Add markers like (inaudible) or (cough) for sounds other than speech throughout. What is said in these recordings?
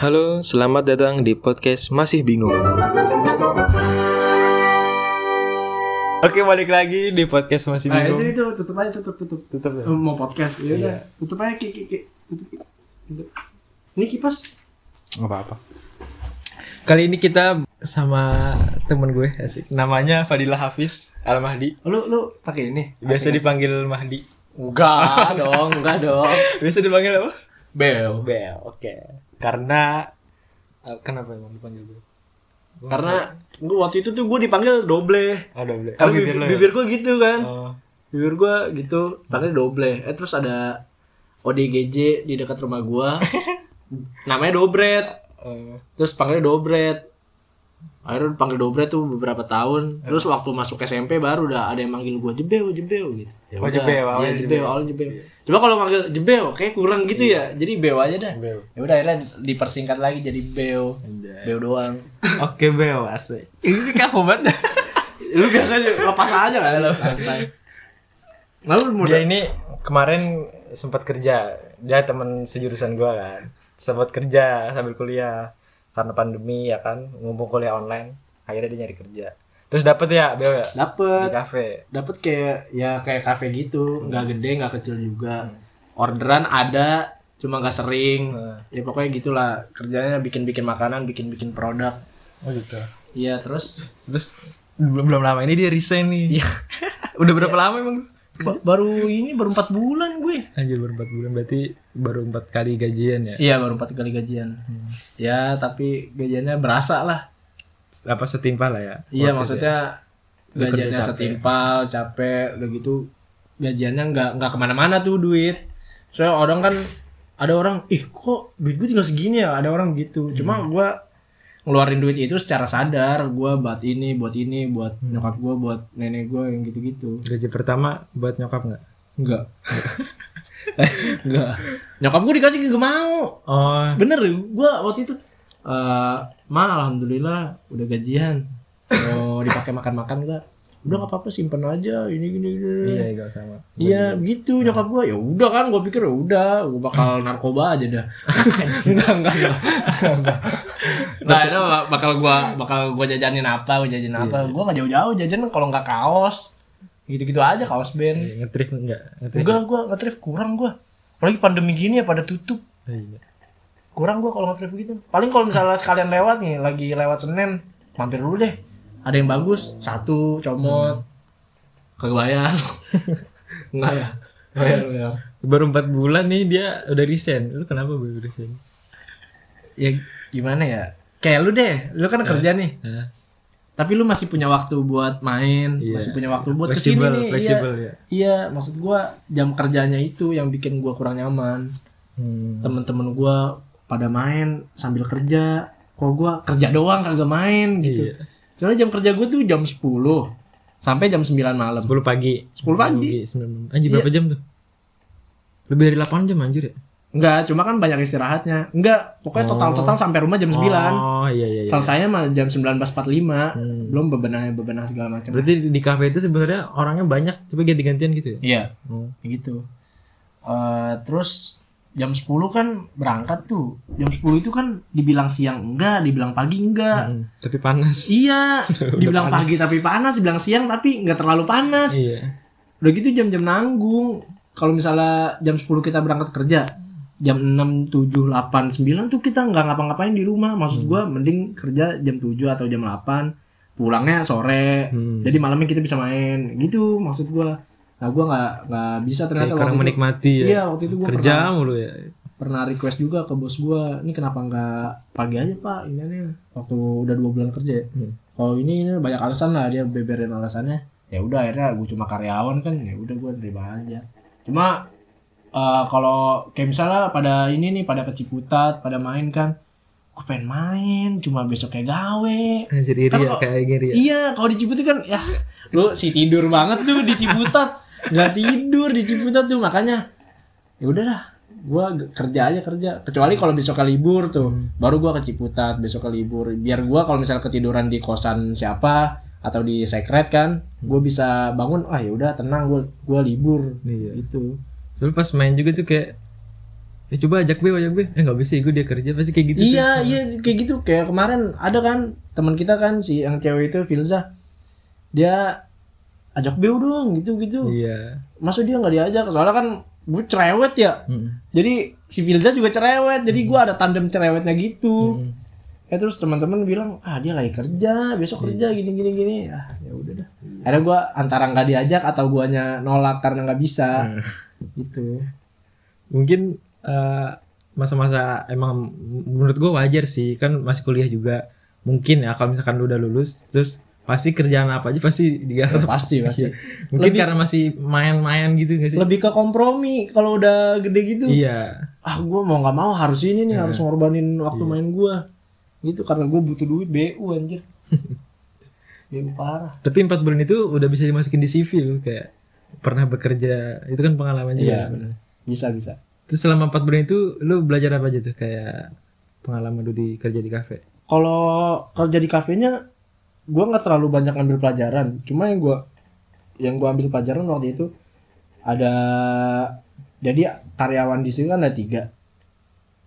Halo, selamat datang di podcast Masih Bingung. Oke, balik lagi di podcast Masih Nah, itu Bingung. itu tutup aja tutup tutup. Tutup ya? Eh, Mau podcast ya udah. Tutup aja ki ki ki. Tutup, Ki. Tutup. Ini kipas. Nggak apa-apa. Kali ini kita sama temen gue asik. Namanya Fadila Hafiz Al Mahdi. Lu lu pakai ini. Biasa dipanggil Mahdi. Enggak dong, enggak dong. (laughs) Biasa dipanggil apa? Bel. Bel. Oke. Karena eh, kenapa emang dipanggil Bel? Karena gua waktu itu tuh gue dipanggil doble. Bel. Karena Oh, bibir ya? bibir gue gitu kan. Oh. Bibir gue gitu, panggil doble. Eh terus ada ODGJ di dekat rumah gua. (laughs) namanya Dobret. Eh, Terus panggilnya Dobret. Akhirnya panggil Dobret tuh beberapa tahun. Terus waktu masuk SMP baru udah ada yang manggil gua Jebel, Jebel gitu. Ya Oh, Iya, awalnya Jebel, Jebel. awalnya Jebel. Coba kalau manggil Jebel kayak kurang gitu ya. Jadi Beo aja dah. Ya udah akhirnya dipersingkat lagi jadi Beo. Beo doang. (laughs) Oke Bel, asik. Ini kamu banget. Lu biasanya lepas aja kan. Santai. Lalu Dia ini kemarin sempat kerja. Dia teman sejurusan gua kan. Sempat kerja sambil kuliah karena pandemi ya kan, ngumpul kuliah online. Akhirnya dia nyari kerja. Terus dapet ya Bel ya? Di dapet kafe. dapet kayak ya kayak kafe gitu nggak gede nggak kecil juga orderan ada cuma nggak sering Hmm. ya pokoknya gitulah kerjanya bikin bikin makanan bikin bikin produk Oh gitu. iya terus Terus belum belum lama ini dia resign nih. Iya. (laughs) Udah berapa lama emang? Ba- baru ini baru empat bulan gue. Anjir baru 4 bulan. Berarti baru empat kali gajian ya. iya baru empat kali gajian. Ya tapi gajiannya berasa lah. Apa setimpal lah ya. iya maksudnya kerja gajiannya capek. setimpal capek udah gitu. Gajiannya nggak nggak ke mana-mana tuh duit. Soalnya orang kan ada orang ih kok duit gue tinggal segini ya? Ada orang gitu. Cuma Hmm. gua ngeluarin duit itu secara sadar gua buat ini buat ini buat Hmm. nyokap gua buat nenek gua yang gitu-gitu. Gaji pertama buat nyokap nggak? enggak enggak (laughs) nyokap gua dikasih gak mau. Oh, bener gua waktu itu eh ma alhamdulillah udah gajian. Mau dipakai makan-makan enggak udah nggak apa-apa simpen aja ini gini gini iya enggak sama. Iya gitu nyokap gua ya udah kan gua pikir ya udah gua bakal (laughs) narkoba aja dah. enggak (laughs) enggak enggak. Nah, itu bakal gua bakal gua jajanin apa, gua jajanin apa. Gua enggak jauh-jauh jajan kalau enggak kaos. Gitu-gitu aja kaos band. Iya, Ngetrif enggak? Ngetrif. Enggak gua ngetrif kurang gua. Apalagi pandemi gini ya pada tutup. Iya. Kurang gua kalau ngetrif gitu. Paling kalau misalnya sekalian lewat nih, lagi lewat Senin, mampir dulu deh. Ada yang bagus, satu comot. Kagak bayar. (laughs) Enggak ya? Bayar, bayar. Baru 4 bulan nih dia udah resign. Lu kenapa baru resign? ya gimana ya kayak lu deh lu kan kerja nih Hah? tapi lu masih punya waktu buat main Iya. masih punya waktu buat Fleksibel, ke sini nih fleksibel iya. ya. iya maksud gua jam kerjanya itu yang bikin gua kurang nyaman Hmm. temen-temen gua pada main sambil kerja kok gua kerja doang kagak main gitu Iya. Soalnya jam kerja gua tuh jam 10 sampai jam 9 malam 10 pagi. 10 pagi. 9. Anjir berapa jam tuh? Lebih dari 8 jam anjir ya? enggak cuma kan banyak istirahatnya enggak pokoknya total-total sampai rumah jam 9 Oh, iya iya iya. selesainya mah jam 19.45 Hmm. belum bebenah bebenah segala macam Berarti di kafe itu sebenarnya orangnya banyak, tapi ganti-gantian gitu ya? iya Hmm. gitu Eh, terus jam 10 kan berangkat tuh. Jam 10 itu kan dibilang siang enggak dibilang pagi enggak. Hmm, Tapi panas. iya (laughs) dibilang pagi tapi panas dibilang siang tapi nggak terlalu panas. Iya. udah gitu jam-jam nanggung. Kalau misalnya jam 10 kita berangkat kerja jam 6, 7, 8, 9 tuh kita nggak ngapa-ngapain di rumah. Maksud gua mending kerja jam 7 atau jam 8 pulangnya sore. Hmm. jadi malamnya kita bisa main. Gitu maksud gua nah gua nggak nggak bisa ternyata Kayak kurang waktu itu menikmati ya. iya waktu itu gua Kerja pernah, mulu ya. pernah request juga ke bos gua ini kenapa nggak pagi aja pak ini nih waktu udah dua bulan kerja ya. Hmm. kalau ini, ini banyak alasan lah dia beberin alasannya ya udah akhirnya gue cuma karyawan kan ya udah gue terima aja cuma eh, kalau kayak misalnya pada ini nih pada keciputat pada main kan gue pengen main cuma besok kayak gawe Anjir iri Kan ya, kok- kayak gini ya. iya kalau di Ciputat kan ya lu si tidur banget tuh di Ciputat nggak tidur di Ciputat tuh makanya. Ya udahlah gua g- kerja aja kerja. Kecuali kalau besok libur tuh. Baru gua ke Ciputat besok libur. Biar gua kalau misalnya ketiduran di kosan siapa atau di secret kan gue bisa bangun ah ya udah tenang gue gua libur. Iya. gitu. Soalnya pas main juga tuh kayak ya coba ajak be ajak be eh nggak bisa gue dia kerja pasti kayak gitu tuh. iya iya kayak gitu. Kayak kemarin ada kan teman kita kan si yang cewek itu Filza. Dia ajak beo dong gitu gitu iya. Masa dia nggak diajak? Soalnya kan gue cerewet ya. Mm. jadi si Filza juga cerewet jadi gue ada tandem cerewetnya gitu. Mm. ya terus teman-teman bilang ah dia lagi kerja besok kerja gini gini gini ah ya udah dah. Akhirnya gue antara nggak diajak atau guanya nolak karena nggak bisa. Mm. gitu. Mungkin eh, masa-masa emang menurut gue wajar sih. Kan masih kuliah juga. Mungkin ya kalau misalkan lu udah lulus terus pasti kerjaan apa aja pasti digarap. Pasti pasti. (laughs) Mungkin karena masih main-main gitu gak sih? Lebih ke kompromi kalau udah gede gitu. Iya. Ah gue mau nggak mau harus ini nih harus ngorbanin waktu main gue gitu karena gue butuh duit bu anjir. (laughs) Bu parah. Tapi empat bulan itu udah bisa dimasukin di CV lu kayak pernah bekerja itu kan pengalaman juga iya benar bisa bisa. Terus selama empat bulan itu lu belajar apa aja tuh kayak pengalaman lu di kerja di kafe? Kalau kerja di kafenya gue nggak terlalu banyak ambil pelajaran. Cuma yang gue yang gue ambil pelajaran waktu itu ada jadi karyawan di sini kan ada tiga.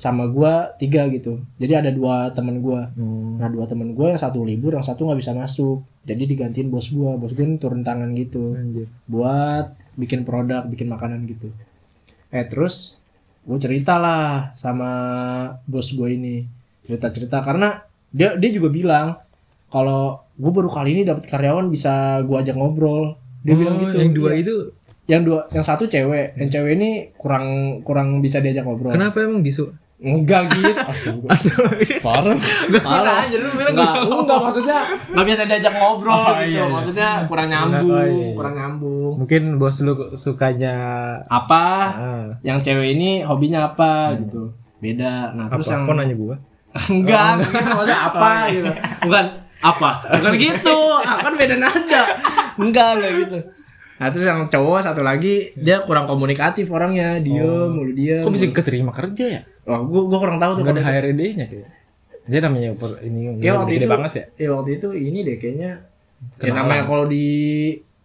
Sama gue tiga gitu. Jadi ada dua teman gue Hmm. nah dua teman gue yang satu libur yang satu nggak bisa masuk. Jadi digantiin bos gue bos gue ini turun tangan gitu. Anjir. Buat bikin produk bikin makanan gitu. Eh terus gue cerita lah sama bos gue ini. Cerita cerita karena dia dia juga bilang kalau gue baru kali ini dapat karyawan bisa gue ajak ngobrol. Dia bilang Oh, gitu. yang dua Iya. itu? Yang dua yang satu cewek. Yang cewek ini kurang kurang bisa diajak ngobrol. Kenapa emang bisu? Enggak gitu. Astaga. (laughs) Parah. Parah. aja lu bilang enggak enggak maksudnya nggak biasa diajak ngobrol Oh, gitu. iya, iya. maksudnya kurang nyambung Oh, iya, iya. kurang nyambung. Mungkin bos lu sukanya apa? Ah, yang cewek ini hobinya apa gitu. Beda. Nah terus apa? yang kok nanya gua? (laughs) Enggak gitu maksudnya apa gitu. Bukan apa? Bukan gitu. Ah, kan beda nada. Enggak enggak gitu. Nah terus yang cowok satu lagi dia kurang komunikatif orangnya. Diem mulu diem kok bisa keterima kerja ya? Wah gua gua kurang tahu tuh nggak ada kalau- HRD-nya kayak dia namanya ini Kayak waktu gede itu banget ya? Ya waktu itu ini deh kayaknya. Ya Kenalan. namanya kalau di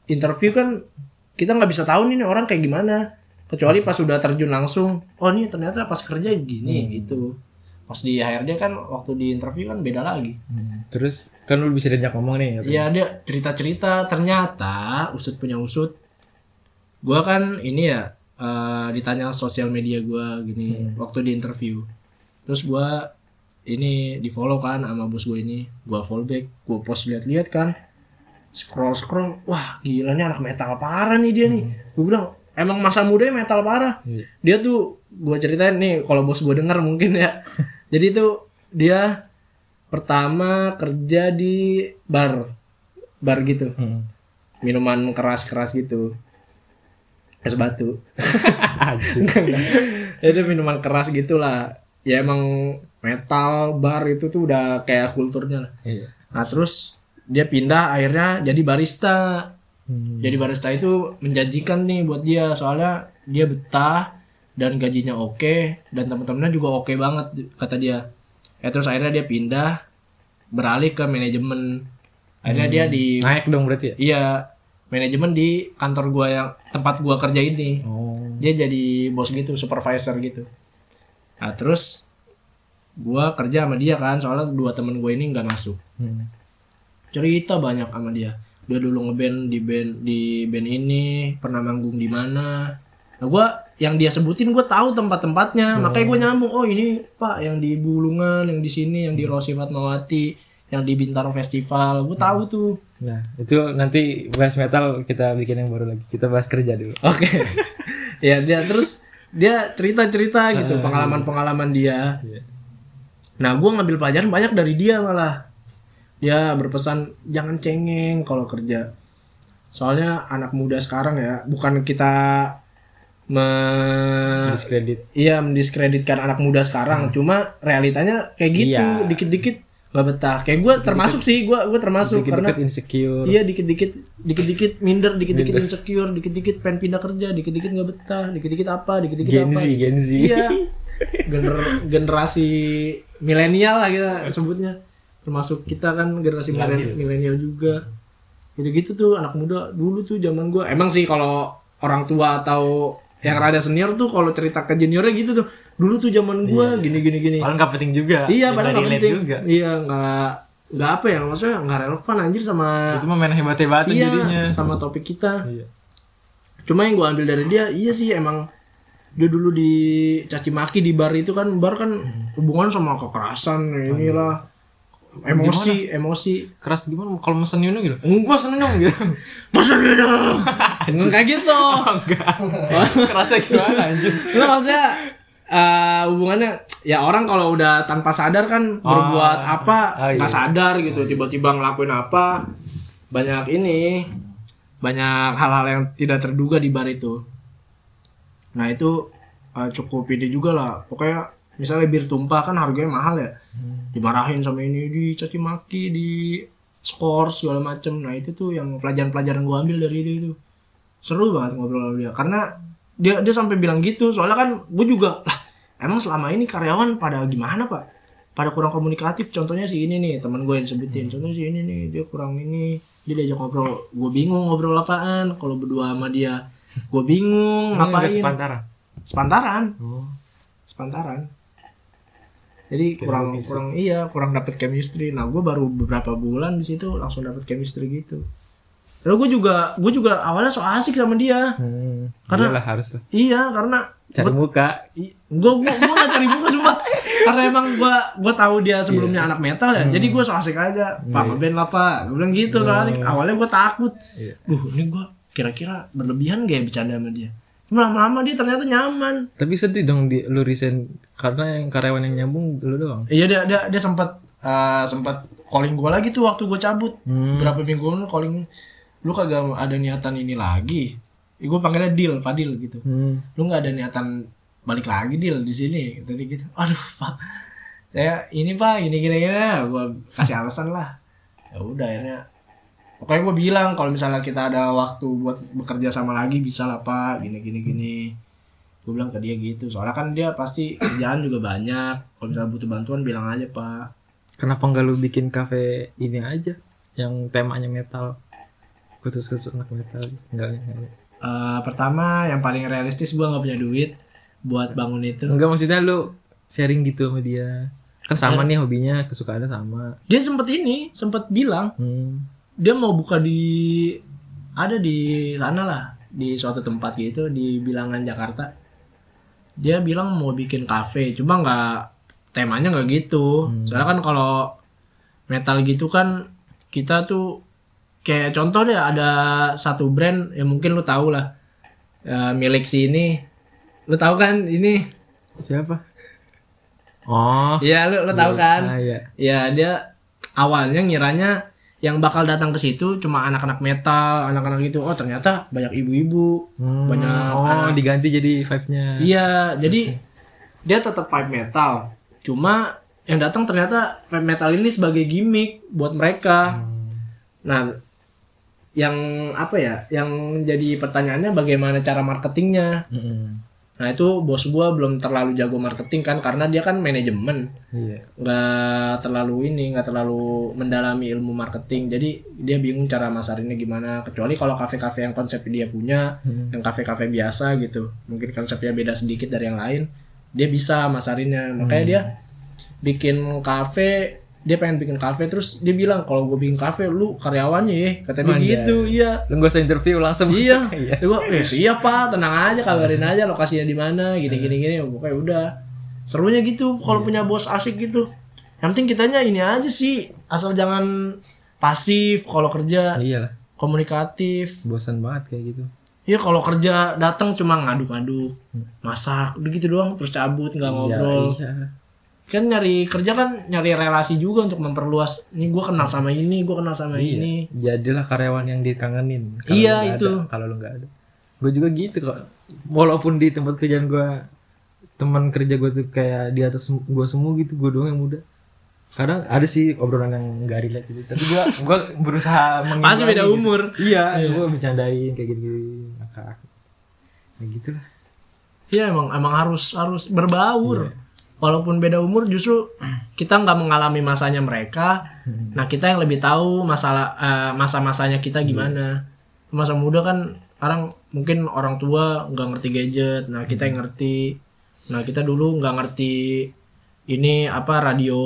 interview kan kita nggak bisa tahu nih orang kayak gimana. Kecuali pas sudah terjun langsung oh ini ternyata pas kerja gini gitu pas di HRD kan waktu di interview kan beda lagi. Terus kan lu bisa diajak ngomong nih? Iya dia cerita-cerita ternyata usut punya usut gua kan ini ya eh, ditanya sosial media gua gini waktu di interview. Terus gua ini di follow kan sama bos gue ini gua follow back gua post lihat-lihat kan scroll scroll wah gila nih anak metal parah nih dia nih. Gue bilang emang masa mudanya metal parah. Iya. dia tuh gua ceritain nih kalau bos gue denger mungkin ya. (laughs) Jadi tuh dia pertama kerja di bar. Bar gitu. Hmm. minuman keras-keras gitu. Es batu. Anjir. (laughs) ya minuman keras gitulah. Ya emang metal bar itu tuh udah kayak kulturnya lah. Iya. nah terus dia pindah akhirnya jadi barista Hmm. jadi barista itu menjanjikan nih buat dia soalnya dia betah dan gajinya oke dan teman-temannya juga oke banget kata dia. Ya terus akhirnya dia pindah beralih ke manajemen. Akhirnya dia di naik dong berarti ya? Iya manajemen di kantor gua yang tempat gua kerja ini. Oh. Dia jadi bos gitu supervisor gitu. Nah terus gua kerja sama dia kan soalnya dua temen gue ini nggak masuk. Hmm. cerita banyak sama dia dia dulu ngeband di band di band ini pernah manggung di mana. Nah gua yang dia sebutin gue tahu tempat-tempatnya. Makanya gue nyambung oh ini pak yang di Bulungan yang di sini yang di Rosi Fatmawati yang di Bintaro Festival. Gue tahu tuh. Nah itu nanti bahas metal kita bikin yang baru lagi. Kita bahas kerja dulu. Oke. (laughs) ya dia terus dia cerita-cerita gitu pengalaman-pengalaman dia. Iya. Nah, gua ngambil pelajaran banyak dari dia malah. Dia berpesan jangan cengeng kalau kerja. Soalnya anak muda sekarang ya, bukan kita me diskredit iya mendiskreditkan anak muda sekarang, cuma realitanya kayak gitu, Iya. dikit-dikit nggak betah. Kayak gua termasuk sih, gua gua termasuk karena dikit-dikit insecure Iya dikit-dikit dikit-dikit minder, dikit-dikit insecure, dikit-dikit pengen pindah kerja, dikit-dikit nggak betah, dikit-dikit apa, dikit-dikit Gen apa. Z Gen Z Iya. Gener- generasi milenial lah kita sebutnya. Termasuk kita kan generasi milen- milenial juga. Gitu-gitu tuh anak muda dulu tuh zaman gua. Emang sih kalau orang tua atau yang rada senior tuh kalau cerita ke juniornya gitu tuh dulu tuh zaman gua gini gini gini Padahal nggak penting juga. iya padahal nggak penting juga. iya nggak nggak apa ya maksudnya nggak relevan anjir sama Itu mah main hebat-hebatan iya jadinya. sama topik kita Iya. cuma yang gua ambil dari dia iya sih emang dia dulu di caci maki di bar itu kan bar kan hubungan sama kekerasan inilah emosi emosi Keras gimana kalau mesen Yuno gitu? Enggak. Gua seneng dong gitu. (laughs) masa (laughs) beda Enggak kayak gitu (laughs) Kerasnya gimana anjir? Enggak maksudnya eh, hubungannya ya orang kalau udah tanpa sadar kan berbuat apa Ah, iya. nggak sadar gitu tiba-tiba ngelakuin apa banyak ini banyak hal-hal yang tidak terduga di bar itu nah itu eh, cukup ide juga lah pokoknya misalnya bir tumpah kan harganya mahal ya. Dimarahin sama ini dicaci maki di skor segala macem. Nah itu tuh yang pelajaran-pelajaran gua ambil dari itu itu. Seru banget ngobrol sama dia. Karena dia dia sampai bilang gitu. Soalnya kan gue juga lah emang selama ini karyawan pada gimana pak? Pada kurang komunikatif. Contohnya si ini nih teman gue yang sebutin. Contohnya si ini nih dia kurang ini. Dia diajak ngobrol. Gue bingung ngobrol apaan. Kalau berdua sama dia gue bingung Ngapain? ngapain. sepantaran. sepantaran. Oh. sepantaran jadi kurang kurang iya kurang dapet chemistry. Nah gue baru beberapa bulan di situ langsung dapet chemistry gitu. Lalu gue juga gue juga awalnya so asik sama dia. Hmm. Karena- Iyalah, harus lah. iya karena Cari muka. gue gue gue gak cari buku sumpah. Karena emang gue gue tahu dia sebelumnya anak metal ya jadi gue so asik aja. Pak ngeband lah pak. Gue bilang gitu so asik. Awalnya gue takut. Iya. duh ini gue kira-kira berlebihan gak ya bercanda sama dia lama-lama dia ternyata nyaman Tapi sedih dong di lu resign karena yang karyawan yang nyambung lu doang. Iya dia dia dia sempat eh, sempat calling gue lagi tuh waktu gue cabut. Hmm. Berapa minggu lalu calling lu kagak ada niatan ini lagi. Gue panggilnya deal, Fadil gitu. Hmm. Lu nggak ada niatan balik lagi deal di sini tadi gitu. (laughs) Aduh pak, saya ini pak ini gini gini. Gue kasih alasan lah. Ya udah akhirnya. Pokoknya gue bilang kalau misalnya kita ada waktu buat bekerja sama lagi bisa lah pak. Gini gini gini. Gue bilang ke dia gitu. Soalnya kan dia pasti kerjaan juga banyak. Kalau misalnya butuh bantuan bilang aja pak. Kenapa nggak lu bikin kafe ini aja? Yang temanya metal. Khusus khusus anak metal. Enggak enggak Eh, pertama yang paling realistis gue nggak punya duit buat bangun itu. Enggak maksudnya lu sharing gitu sama dia. Kan sama nih hobinya kesukaannya sama. Dia sempet ini sempet bilang hmm. Dia mau buka di ada di sana lah di suatu tempat gitu di bilangan Jakarta. Dia bilang mau bikin kafe cuma nggak temanya nggak gitu. Soalnya kan kalau metal gitu kan kita tuh kayak contoh deh ada satu brand yang mungkin lu tahu lah. Eh, milik si ini. Lu tahu kan ini? Siapa? Oh Iya lu lu tahu kan? Ah, iya. Ya dia awalnya ngiranya yang bakal datang ke situ cuma anak-anak metal, anak-anak gitu. Oh ternyata banyak ibu-ibu, Hmm, banyak oh anak. diganti jadi five nya Iya, jadi dia tetap vibe metal. Cuma yang datang ternyata vibe metal ini sebagai gimmick buat mereka. Nah, yang apa ya? Yang jadi pertanyaannya bagaimana cara marketingnya? Nah itu bos gua belum terlalu jago marketing kan karena dia kan manajemen. Iya. Nggak terlalu ini nggak terlalu mendalami ilmu marketing. Jadi dia bingung cara masarinnya gimana. Kecuali kalau kafe-kafe yang konsep dia punya yang kafe-kafe biasa gitu. Mungkin konsepnya beda sedikit dari yang lain dia bisa masarinnya. Makanya dia bikin kafe dia pengen bikin kafe terus dia bilang kalau gue bikin kafe lu karyawannya ya katanya Anjay. gitu iya. Lu gak usah interview langsung iya masuk. iya. Dia gua, eh siap pak tenang aja kabarin aja lokasinya di mana gini gini gini pokoknya udah. Serunya gitu kalau punya bos asik gitu. Yang penting kitanya ini aja sih asal jangan pasif kalau kerja iyalah. komunikatif. Bosan banget kayak gitu. Iya kalau kerja datang cuma ngaduk-ngaduk masak udah gitu doang terus cabut nggak ngobrol. iya, iya. Kan nyari kerja kan nyari relasi juga untuk memperluas ini gue kenal sama ini gue kenal sama Iya. ini jadilah karyawan yang dikangenin Kalau Iya, itu. ada, kalau lu nggak ada gue juga gitu kok walaupun di tempat kerjaan gue teman kerja gue tuh kayak di atas gue semua gitu gue doang yang muda kadang ada sih obrolan yang nggak relate gitu tapi gue (laughs) gue berusaha mengimbangi beda gitu. umur. iya gue bercandain kayak gitu ngakak ya gitu lah Iya emang emang harus harus berbaur. Iya. Walaupun beda umur justru kita nggak mengalami masanya mereka. Hmm. Nah kita yang lebih tahu masalah eh, masa-masanya kita gimana. Masa muda kan sekarang mungkin orang tua nggak ngerti gadget nah kita yang ngerti nah kita dulu nggak ngerti ini apa radio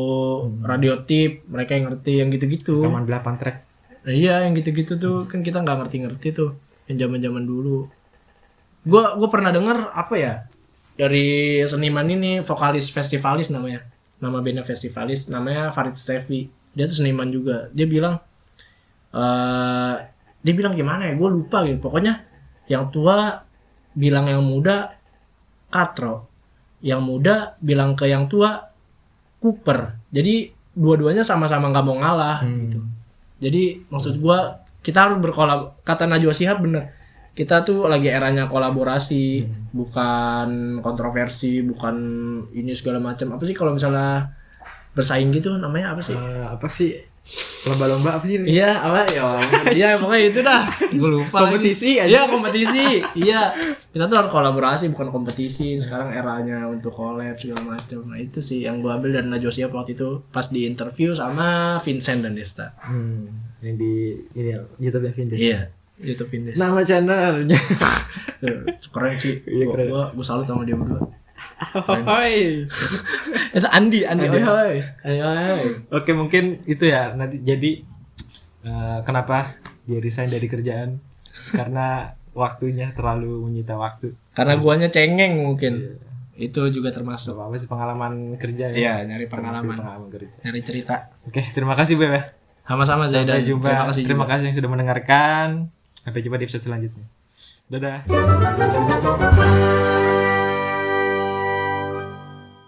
radio tip mereka yang ngerti yang gitu-gitu Rekaman 8 track. Nah, iya yang gitu-gitu tuh kan kita nggak ngerti-ngerti tuh yang zaman-zaman dulu. Gua gua pernah denger apa ya dari seniman ini vokalis festivalis namanya. Nama bandnya festivalis namanya Farid Stevi. Dia tuh seniman juga. Dia bilang eh dia bilang gimana ya? Gue lupa gitu. Pokoknya yang tua bilang yang muda katro. Yang muda bilang ke yang tua kuper. Jadi dua-duanya sama-sama nggak mau ngalah gitu. Jadi maksud gua kita harus berkolab kata Najwa Shihab bener. Kita tuh lagi eranya kolaborasi, bukan kontroversi, bukan ini segala macam. Apa sih kalau misalnya bersaing gitu namanya apa sih? Eh, apa sih? Lomba-lomba apa sih? Iya, apa ya? (laughs) Iya, pokoknya itu dah. Gue lupa. Kompetisi aja. Iya, kompetisi. (laughs) iya. Kita tuh harus kolaborasi bukan kompetisi. Sekarang eranya untuk collab segala macam. Nah, itu sih yang gue ambil dari Najwa Shihab waktu itu pas di interview sama Vincent dan Desta. Hmm, yang di ini ya, YouTube ya Vindes. Iya, YouTube Vindes. Nama channelnya. Tuh, (laughs) keren sih. Iya, Gua, keren. gua, gua salut sama dia berdua. Hoi. (laughs) Itu Andi, Andi, Andi. oi, oi. Andi, oi, oi. Oke, mungkin itu ya nanti jadi eh, kenapa dia resign dari kerjaan? Karena waktunya terlalu menyita waktu. Karena guanya cengeng mungkin. Itu juga termasuk. Apa sih pengalaman kerja ya? Iya, nyari pengalaman, pengalaman kerja. nyari cerita. Oke, terima kasih Beb ya. Sama-sama Zaidan. Sampai jumpa. Terima kasih terima kasih yang sudah mendengarkan. Sampai jumpa di episode selanjutnya. Dadah.